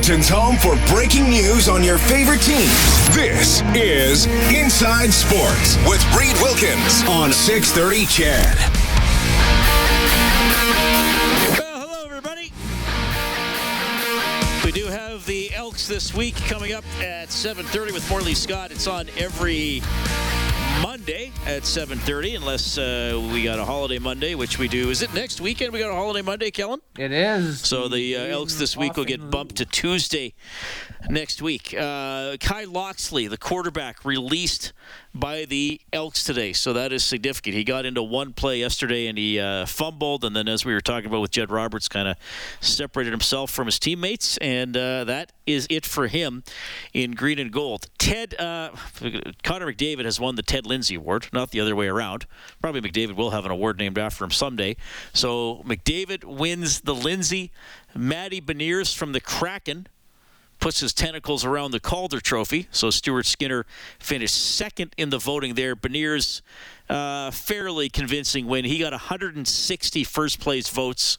Edmonton's home for breaking news on your favorite teams. This is Inside Sports with Reid Wilkins on 630 CHED. Hello, everybody. We do have the Elks this week coming up at 7:30 with Morley Scott. It's on every Monday at 7:30, unless uh, we got a holiday Monday, which we do. Is it next weekend? We got a holiday Monday, Kellen. It is. So the uh, Elks this week will get bumped to Tuesday next week. Uh, Kai Locksley, the quarterback, released by the Elks today, so that is significant. He got into one play yesterday and he uh, fumbled, and then as we were talking about with Jed Roberts, kind of separated himself from his teammates, and uh, that is it for him in green and gold. Ted uh, Connor McDavid has won the Ted Lindsay Award, not the other way around. Probably McDavid will have an award named after him someday. So McDavid wins the Lindsay. Matty Beniers from the Kraken puts his tentacles around the Calder Trophy. So Stuart Skinner finished second in the voting there. Beniers, uh, fairly convincing win. He got 160 first place votes.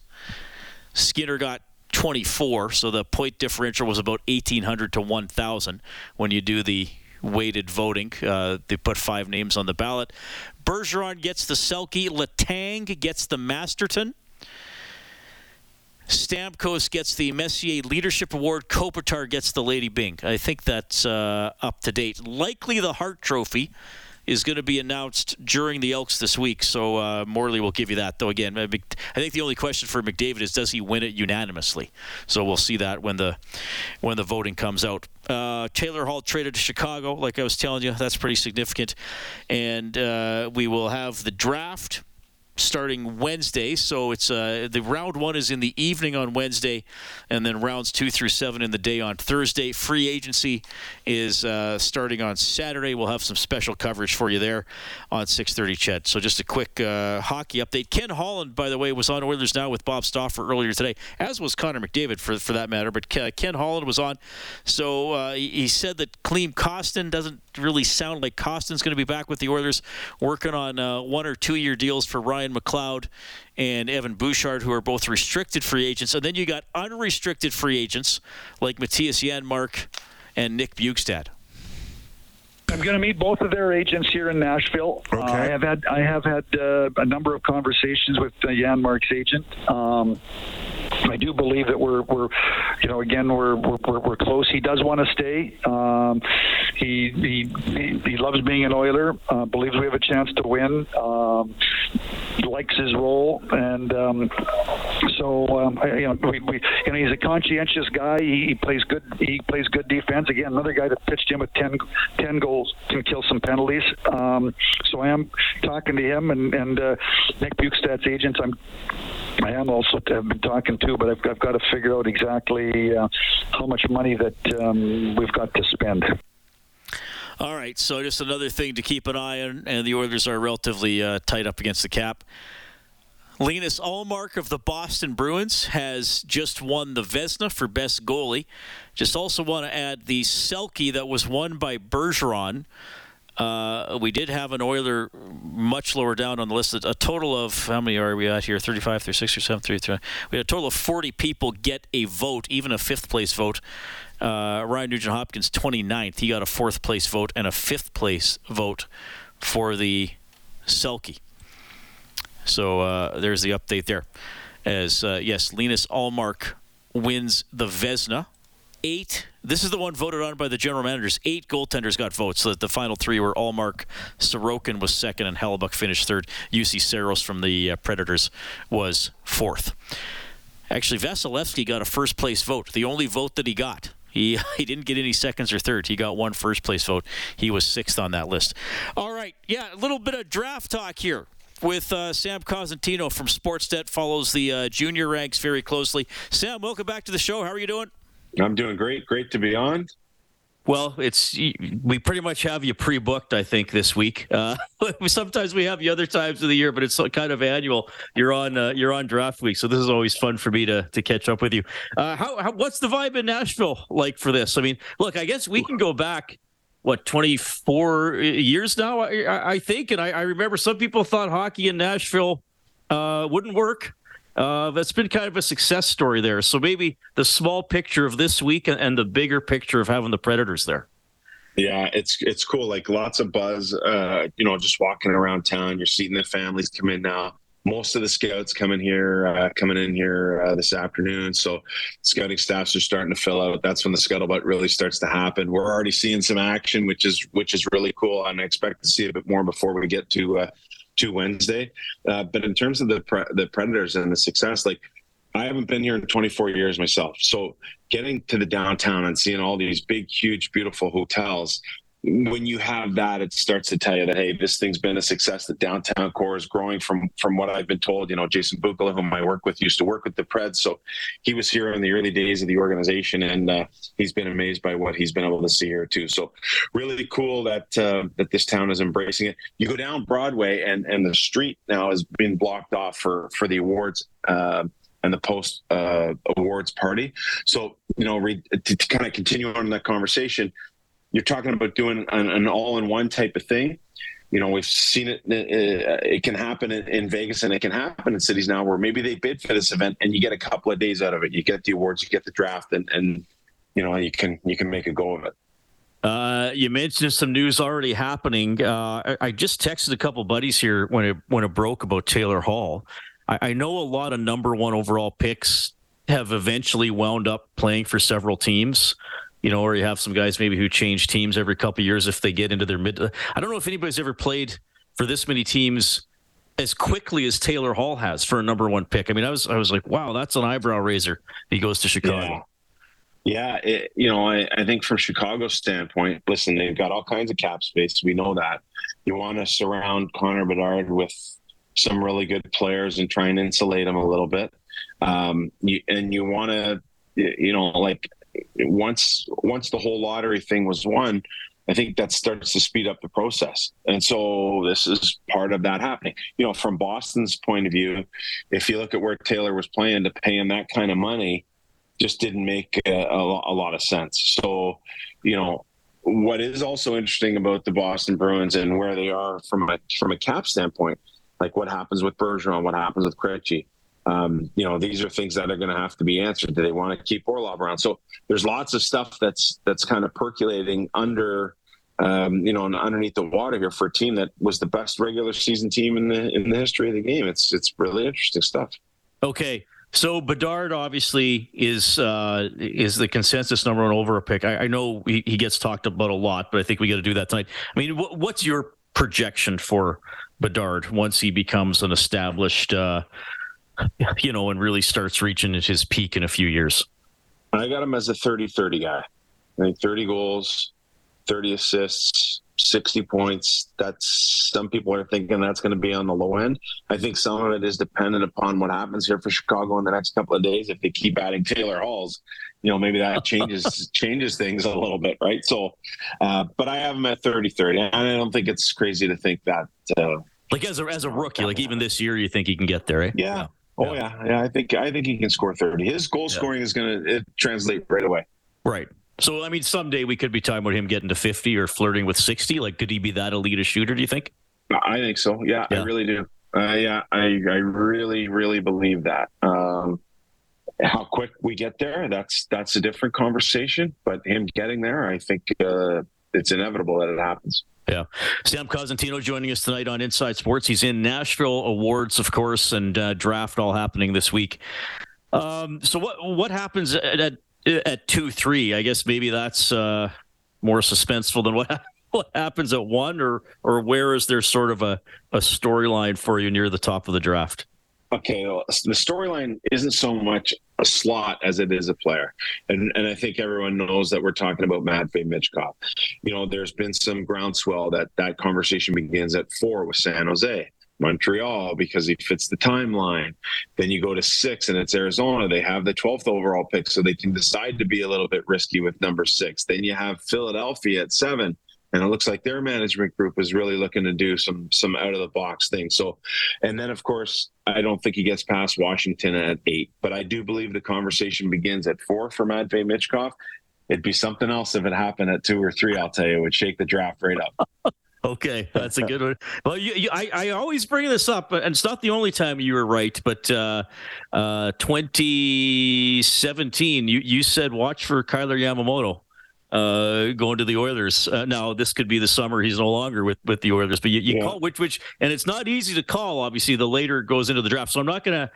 Skinner got 24, so the point differential was about 1,800 to 1,000 when you do the weighted voting. Uh, they put five names on the ballot. Bergeron gets the Selke. Letang gets the Masterton. Stamkos gets the Messier Leadership Award. Kopitar gets the Lady Byng. I think that's uh, up to date. Likely the Hart Trophy is going to be announced during the Elks this week. So uh, Morley will give you that. Though again, I think the only question for McDavid is does he win it unanimously? So we'll see that when the when the voting comes out. Uh, Taylor Hall traded to Chicago, like I was telling you, that's pretty significant. And uh, we will have the draft starting Wednesday. So it's uh, the round one is in the evening on Wednesday, and then rounds two through seven in the day on Thursday. Free agency is uh, starting on Saturday. We'll have some special coverage for you there on 6:30. Ched. So just a quick uh, hockey update. Ken Holland, by the way, was on Oilers Now with Bob Stauffer earlier today, as was Connor McDavid for for that matter. But Ken Holland was on, so uh, he said that Klim Kostin doesn't really sound like Kostin's going to be back with the Oilers, working on uh, one or two year deals for Ryan McLeod and Evan Bouchard, who are both restricted free agents. And then you got unrestricted free agents like Mattias Janmark and Nick Bjugstad. I'm going to meet both of their agents here in Nashville. Okay. Uh, I have had I have had uh, a number of conversations with uh, Janmark's agent. Um, I do believe that we're, we're you know, again, we're, we're, we're close. He does want to stay. Um, he, he, he loves being an Oiler, uh, believes we have a chance to win, um, likes his role. And um, so, um, you know, we, we, you know, he's a conscientious guy. He, he plays good. He plays good defense. Again, another guy that pitched in with 10, 10 goals can kill some penalties. Um, so I am talking to him and, and uh, Nick Bjugstad's agents. I'm I am also have been talking to, but I've, I've got to figure out exactly uh, how much money that um, we've got to spend. All right, so just another thing to keep an eye on, and the Oilers are relatively uh, tight up against the cap. Linus Ullmark of the Boston Bruins has just won the Vezina for best goalie. Just also want to add the Selke that was won by Bergeron. Uh, we did have an Oiler much lower down on the list. A total of how many are we at here? 35, 36, or 7, 33. We had a total of 40 people get a vote, even a fifth place vote. Uh, Ryan Nugent Hopkins, 29th. He got a fourth place vote and a fifth place vote for the Selke. So uh, there's the update there. As uh, yes, Linus Ullmark wins the Vezina. Eight. This is the one voted on by the general managers. Eight goaltenders got votes. So the final three were Ullmark, Sorokin was second, and Hellebuyck finished third. Juuse Saros from the uh, Predators was fourth. Actually, Vasilevskiy got a first place vote, the only vote that he got. He he didn't get any seconds or thirds. He got one first place vote. He was sixth on that list. All right, yeah, a little bit of draft talk here with uh, Sam Cosentino from Sportsnet. Follows the uh, junior ranks very closely. Sam, welcome back to the show. How are you doing? I'm doing great. Great to be on. Well, it's we pretty much have you pre-booked, I think, this week. Uh, sometimes we have you other times of the year, but it's kind of annual. You're on uh, you're on draft week, so this is always fun for me to to catch up with you. Uh, how, how, what's the vibe in Nashville like for this? I mean, look, I guess we can go back what 24 years now, I, I think, and I, I, remember some people thought hockey in Nashville uh, wouldn't work. Uh, that's been kind of a success story there. So maybe the small picture of this week and the bigger picture of having the Predators there. Yeah, it's it's cool. Like lots of buzz. Uh, you know, just walking around town. You're seeing the families come in now. Most of the scouts coming here, uh, coming in here uh, this afternoon. So scouting staffs are starting to fill out. That's when the scuttlebutt really starts to happen. We're already seeing some action, which is which is really cool, and I expect to see a bit more before we get to uh, to Wednesday. Uh, but in terms of the pre- the Predators and the success, like I haven't been here in 24 years myself. So getting to the downtown and seeing all these big, huge, beautiful hotels when you have that, it starts to tell you that hey, this thing's been a success. The downtown core is growing from from what I've been told. You know, Jason Bukala, whom I work with, used to work with the Preds, so he was here in the early days of the organization, and uh, he's been amazed by what he's been able to see here too. So, really cool that uh, that this town is embracing it. You go down Broadway, and and the street now has been blocked off for for the awards. Uh, and the post uh, awards party. So, you know, re- to, to kind of continue on that conversation, you're talking about doing an, an all-in-one type of thing you know we've seen it it can happen in, Vegas and it can happen in cities now where maybe they bid for this event and you get a couple of days out of it you get the awards you get the draft and and you know you can you can make a go of it uh, you mentioned some news already happening. Uh, I, I, just texted a couple buddies here when it when it broke about Taylor Hall. I, I know a lot of number one overall picks have eventually wound up playing for several teams you know, or you have some guys maybe who change teams every couple years if they get into their mid. I don't know if anybody's ever played for this many teams as quickly as Taylor Hall has for a number one pick. I mean, I was I was like, wow, that's an eyebrow raiser. He goes to Chicago. Yeah, yeah it, you know, I, I think from Chicago's standpoint, listen, they've got all kinds of cap space. We know that. You want to surround Connor Bedard with some really good players and try and insulate him a little bit. Um, you, and you want to, you know, like once once the whole lottery thing was won, I think that starts to speed up the process. And so this is part of that happening. You know, from Boston's point of view, if you look at where Taylor was playing to pay him that kind of money, just didn't make a, a, a lot of sense. So, you know, what is also interesting about the Boston Bruins and where they are from a from a cap standpoint, like what happens with Bergeron, what happens with Krejci, um, you know, these are things that are going to have to be answered. Do they want to keep Orlov around? So there's lots of stuff that's that's kind of percolating under, um, you know, underneath the water here for a team that was the best regular season team in the in the history of the game. It's it's really interesting stuff. Okay. So Bedard obviously is uh, is the consensus number one over a pick. I, I know he, he, gets talked about a lot, but I think we got to do that tonight. I mean, wh- what's your projection for Bedard once he becomes an established uh, you know, and really starts reaching at his peak in a few years? I got him as a 30 30 guy. I think 30 goals, 30 assists, 60 points. That's some people are thinking that's going to be on the low end. I think some of it is dependent upon what happens here for Chicago in the next couple of days. If they keep adding Taylor Halls, you know, maybe that changes changes things a little bit, right? So, uh, but I have him at 30 30. And I don't think it's crazy to think that. Uh, like as a, as a rookie, like even this year, you think he can get there, right? Yeah. Oh yeah. yeah, yeah. I think I think he can score thirty. His goal scoring is going to translate right away. Right. So I mean, someday we could be talking about him getting to fifty or flirting with sixty. Like, could he be that elite a shooter? Do you think? I think so. Yeah, I really do. Uh, yeah, I I really really believe that. Um, how quick we get there, that's that's a different conversation. But him getting there, I think uh, it's inevitable that it happens. Yeah. Sam Cosentino joining us tonight on Inside Sports. He's in Nashville Awards, of course, and uh, draft all happening this week. Um, so what what happens at at, two three? I guess maybe that's uh, more suspenseful than what what happens at one, or or where is there sort of a, a storyline for you near the top of the draft? Okay, the storyline isn't so much a slot as it is a player. And and I think everyone knows that we're talking about Matvey Michkov. You know, there's been some groundswell that that conversation begins at four with San Jose. Montreal because he fits the timeline. Then you go to six and it's Arizona. They have the 12th overall pick, so they can decide to be a little bit risky with number six. Then you have Philadelphia at seven and it looks like their management group is really looking to do some some out of the box things. So, and then of course, I don't think he gets past Washington at eight, but I do believe the conversation begins at four for Matvey Michkov. It'd be something else if it happened at two or three. I'll tell you, it would shake the draft right up. Okay, that's a good one. Well, you, you, I, I always bring this up, and it's not the only time you were right. But uh, uh, 2017, you you said watch for Kailer Yamamoto uh, going to the Oilers. Uh, now this could be the summer he's no longer with with the Oilers, but you, you yeah. call which which and it's not easy to call. Obviously, the later it goes into the draft, so I'm not going to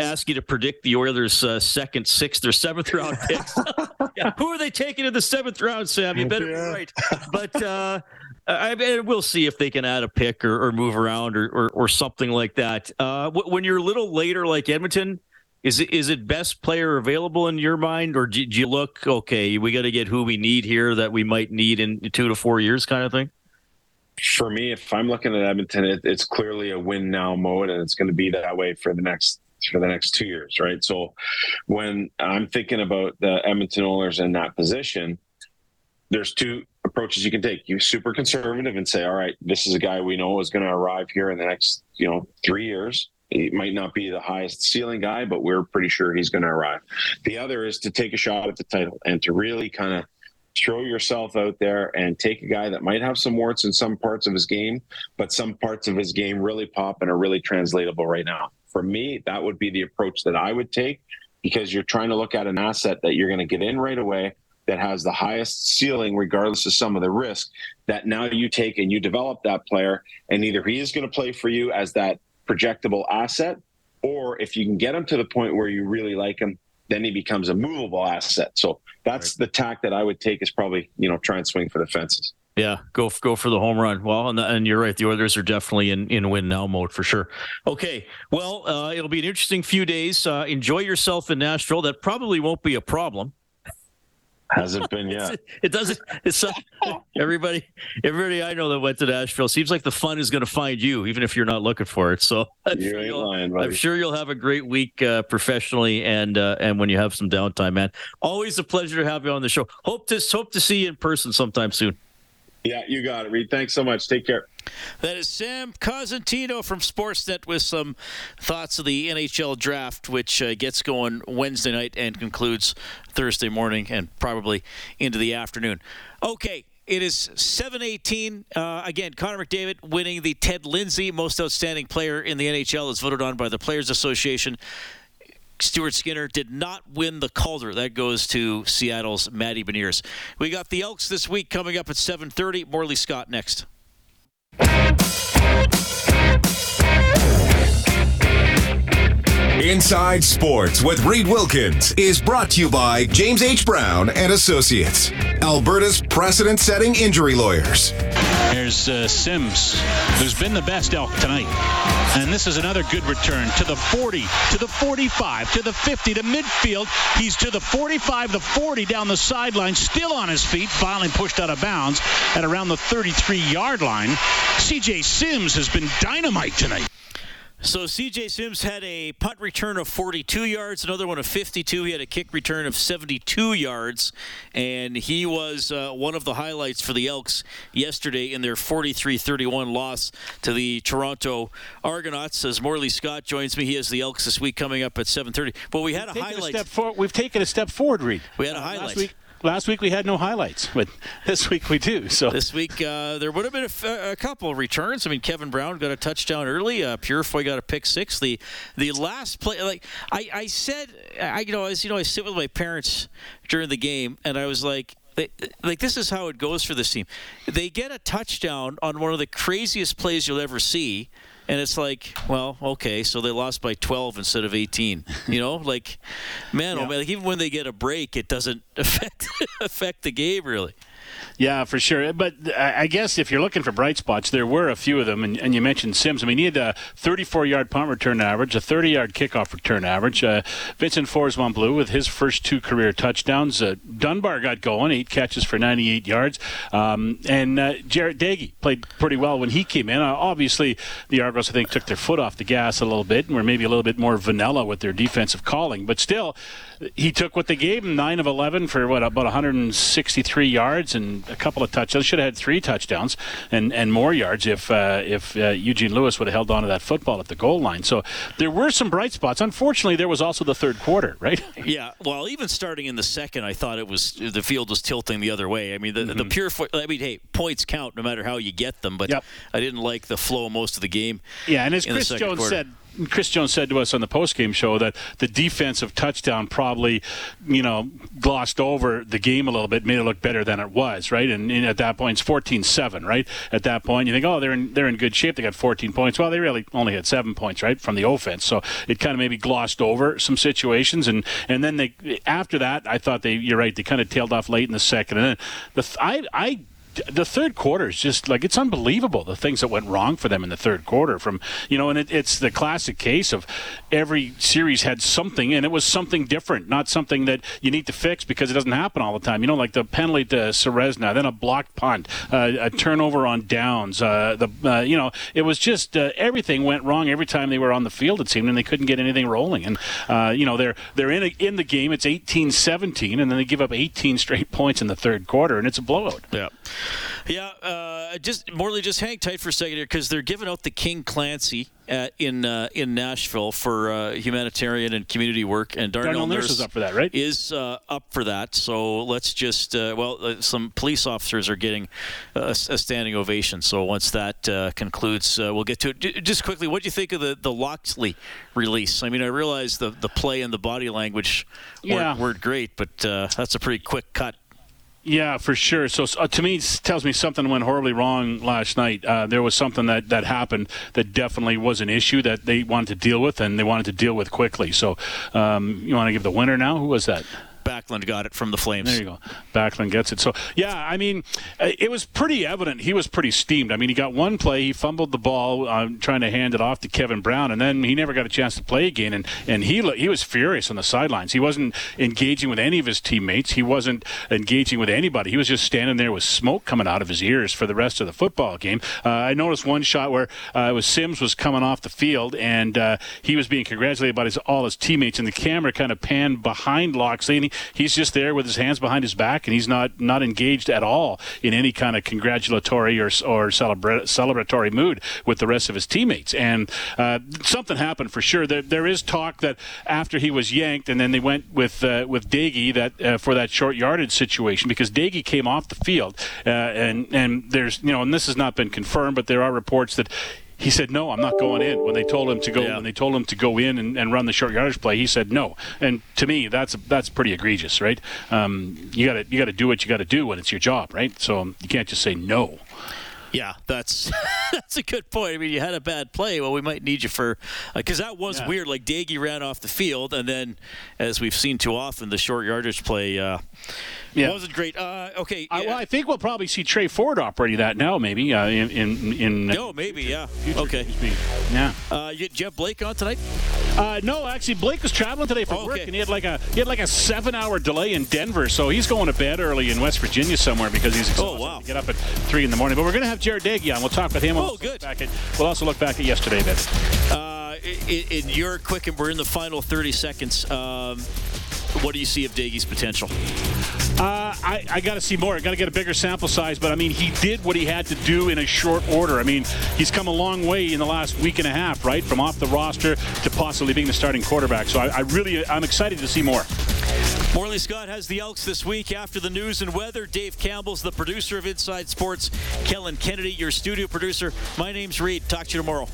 ask you to predict the Oilers' uh, second, sixth, or seventh round picks. yeah. Who are they taking in the seventh round, Sam? You better yeah. be right. But uh, I mean, we'll see if they can add a pick or, or move around or, or, or something like that. Uh, when you're a little later, like Edmonton, is it is it best player available in your mind, or do, do you look okay? We got to get who we need here that we might need in two to four years, kind of thing. For me, if I'm looking at Edmonton, it, it's clearly a win now mode, and it's going to be that way for the next for the next two years, right? So, when I'm thinking about the Edmonton Oilers in that position, there's two approaches you can take. You super conservative and say, all right, this is a guy we know is going to arrive here in the next, you know, three years he might not be the highest ceiling guy, but we're pretty sure he's going to arrive. The other is to take a shot at the title and to really kind of throw yourself out there and take a guy that might have some warts in some parts of his game, but some parts of his game really pop and are really translatable right now. For me, that would be the approach that I would take because you're trying to look at an asset that you're going to get in right away that has the highest ceiling, regardless of some of the risk, that now you take and you develop that player. And either he is going to play for you as that projectable asset, or if you can get him to the point where you really like him, then he becomes a movable asset. So that's right. the tack that I would take is probably you know try and swing for the fences. Yeah, go go for the home run. Well, and, the, and you're right. The Oilers are definitely in, in win now mode for sure. Okay, well, uh, it'll be an interesting few days. Uh, enjoy yourself in Nashville. That probably won't be a problem. Hasn't been yet. it doesn't. It's uh, everybody. Everybody I know that went to Nashville seems like the fun is going to find you, even if you're not looking for it. So I'm, sure you'll, lying, I'm sure you'll have a great week uh, professionally and uh, and when you have some downtime, man. Always a pleasure to have you on the show. Hope to hope to see you in person sometime soon. Yeah, you got it, Reed. Thanks so much. Take care. That is Sam Cosentino from Sportsnet with some thoughts of the NHL draft, which uh, gets going Wednesday night and concludes Thursday morning and probably into the afternoon. Okay. It is 7-18. Uh, again, Connor McDavid winning the Ted Lindsay Most Outstanding Player in the NHL as voted on by the Players Association. Stuart Skinner did not win the Calder. That goes to Seattle's Matty Beniers. We got the Elks this week coming up at 7:30. Morley Scott next. Bye. Inside Sports with Reid Wilkins is brought to you by James H. Brown and Associates, Alberta's precedent-setting injury lawyers. There's uh, Sims, who's been the best elk tonight. And this is another good return to the 40, to the 45, to the 50, to midfield. He's to the 45, the 40 down the sideline, still on his feet, finally pushed out of bounds at around the 33 yard line. CJ Sims has been dynamite tonight. So CJ Sims had a punt return of 42 yards, another one of 52. He had a kick return of 72 yards, and he was uh, one of the highlights for the Elks yesterday in their 43-31 loss to the Toronto Argonauts. As Morley Scott joins me, he has the Elks this week coming up at 7:30. But we had we've a highlight. A for- we've taken a step forward, Reed. We had a uh, highlight last week we had no highlights, but this week we do. So this week uh, there would have been a, f- a couple of returns. I mean, Kevin Brown got a touchdown early. Uh, Purifoy got a pick six. The the last play, like I, I said, I you know as you know I sit with my parents during the game, and I was like. They, like this is how it goes for this team. They get a touchdown on one of the craziest plays you'll ever see, and it's like, well, okay, so they lost by 12 instead of 18. You know, like, man, oh yeah. oh man, like even when they get a break, it doesn't affect affect the game really. Yeah, for sure. But I guess if you're looking for bright spots, there were a few of them, and, and you mentioned Sims. I mean, he had a 34-yard punt return average, a 30-yard kickoff return average. Uh, Vincent Forsman Blue with his first two career touchdowns. Uh, Dunbar got going, eight catches for 98 yards, um, and uh, Jarret Doege played pretty well when he came in. Uh, obviously, the Argos I think took their foot off the gas a little bit and were maybe a little bit more vanilla with their defensive calling, but still, he took what they gave him, nine of 11 for what about 163 yards and a couple of touchdowns. Should have had three touchdowns and, and more yards if uh, if uh, Eugene Lewis would have held on to that football at the goal line. So there were some bright spots. Unfortunately, there was also the third quarter, right? Yeah. Well, even starting in the second, I thought it was the field was tilting the other way. I mean, the, mm-hmm. the pure. I mean, hey, points count no matter how you get them. But yep. I didn't like the flow most of the game. Yeah, and as Chris Jones quarter. said Chris Jones said to us on the postgame show that the defensive touchdown probably, you know, glossed over the game a little bit, made it look better than it was, right? And, and at that point, it's 14-7, right? At that point, you think, oh, they're in they're in good shape. They got 14 points. Well, they really only had seven points, right, from the offense. So it kind of maybe glossed over some situations, and and then they after that, I thought they, you're right, they kind of tailed off late in the second, and then the I I the third quarter is just like it's unbelievable the things that went wrong for them in the third quarter. From you know, and it, it's the classic case of every series had something, and it was something different, not something that you need to fix because it doesn't happen all the time. You know, like the penalty to Serezna, then a blocked punt, uh, a turnover on downs. Uh, the uh, you know, it was just uh, everything went wrong every time they were on the field. It seemed, and they couldn't get anything rolling. And uh, you know, they're they're in a, in the game. It's 18-17, and then they give up 18 straight points in the third quarter, and it's a blowout. Yeah. Yeah, uh, just Morley, just hang tight for a second here because they're giving out the King Clancy at, in uh, in Nashville for uh, humanitarian and community work, and Darnell, Darnell Nurse, is up for that, right? Is uh, up for that. So let's just uh, well, uh, some police officers are getting a, a, standing ovation. So once that concludes, we'll get to it. Just quickly, what do you think of the the Locksley release? I mean, I realize the the play and the body language weren't, weren't great, but that's a pretty quick cut. Yeah, for sure. So uh, to me, it tells me something went horribly wrong last night. Uh, there was something that, that happened that definitely was an issue that they wanted to deal with, and they wanted to deal with quickly. So um, you want to give the winner now? Who was that? Backlund got it from the Flames. There you go. Backlund gets it. So, yeah, I mean, uh, it was pretty evident he was pretty steamed. I mean, he got one play, he fumbled the ball uh, trying to hand it off to Kevin Brown, and then he never got a chance to play again. And, and he, he was furious on the sidelines. He wasn't engaging with any of his teammates, he wasn't engaging with anybody. He was just standing there with smoke coming out of his ears for the rest of the football game. Uh, I noticed one shot where uh, it was Sims was coming off the field, and uh, he was being congratulated by his, all his teammates, and the camera kind of panned behind Locksley, and he, he's just there with his hands behind his back, and he's not not engaged at all in any kind of congratulatory or or celebra- celebratory mood with the rest of his teammates. And uh, something happened for sure. There, there is talk that after he was yanked, and then they went with uh, with Doege that uh, for that short yardage situation because Doege came off the field, uh, and and there's you know, and this has not been confirmed, but there are reports that he said no i'm not going in. When they told him to go yeah. when they told him to go in and, and, run the short yardage play he said no. And to me that's that's pretty egregious right? Um, you got to you got to do what you got to do when it's your job right? So you can't just say no yeah, that's that's a good point. I mean, you had a bad play. Well, we might need you for because uh, that was yeah. weird. Like Doege ran off the field, and then, as we've seen too often, the short yardage play uh, yeah. wasn't great. Uh, okay. Uh, well, I think we'll probably see Tre Ford operating that now, maybe uh, in in in. Oh, maybe yeah. Okay. Yeah. Uh, you, Jeff Blake on tonight? Uh, no, actually, Blake was traveling today for oh, work, and he had like a he had like a seven-hour delay in Denver, so he's going to bed early in West Virginia somewhere because he's exhausted. Oh wow! Get up at three in the morning, but we're going to have Jarret Doege on. We'll talk with him. Oh, we'll good. Back at, we'll also look back at yesterday, then. Uh, in, in your quick, and we're in the final 30 seconds. Um, what do you see of Doege's potential? Uh, I, I got to see more. I got to get a bigger sample size, but I mean, he did what he had to do in a short order. I mean, he's come a long way in the last week and a half, right? From off the roster to possibly being the starting quarterback. So I, I really, I'm excited to see more. Morley Scott has the Elks this week after the news and weather. Dave Campbell's the producer of Inside Sports. Kellen Kennedy, your studio producer. My name's Reed. Talk to you tomorrow.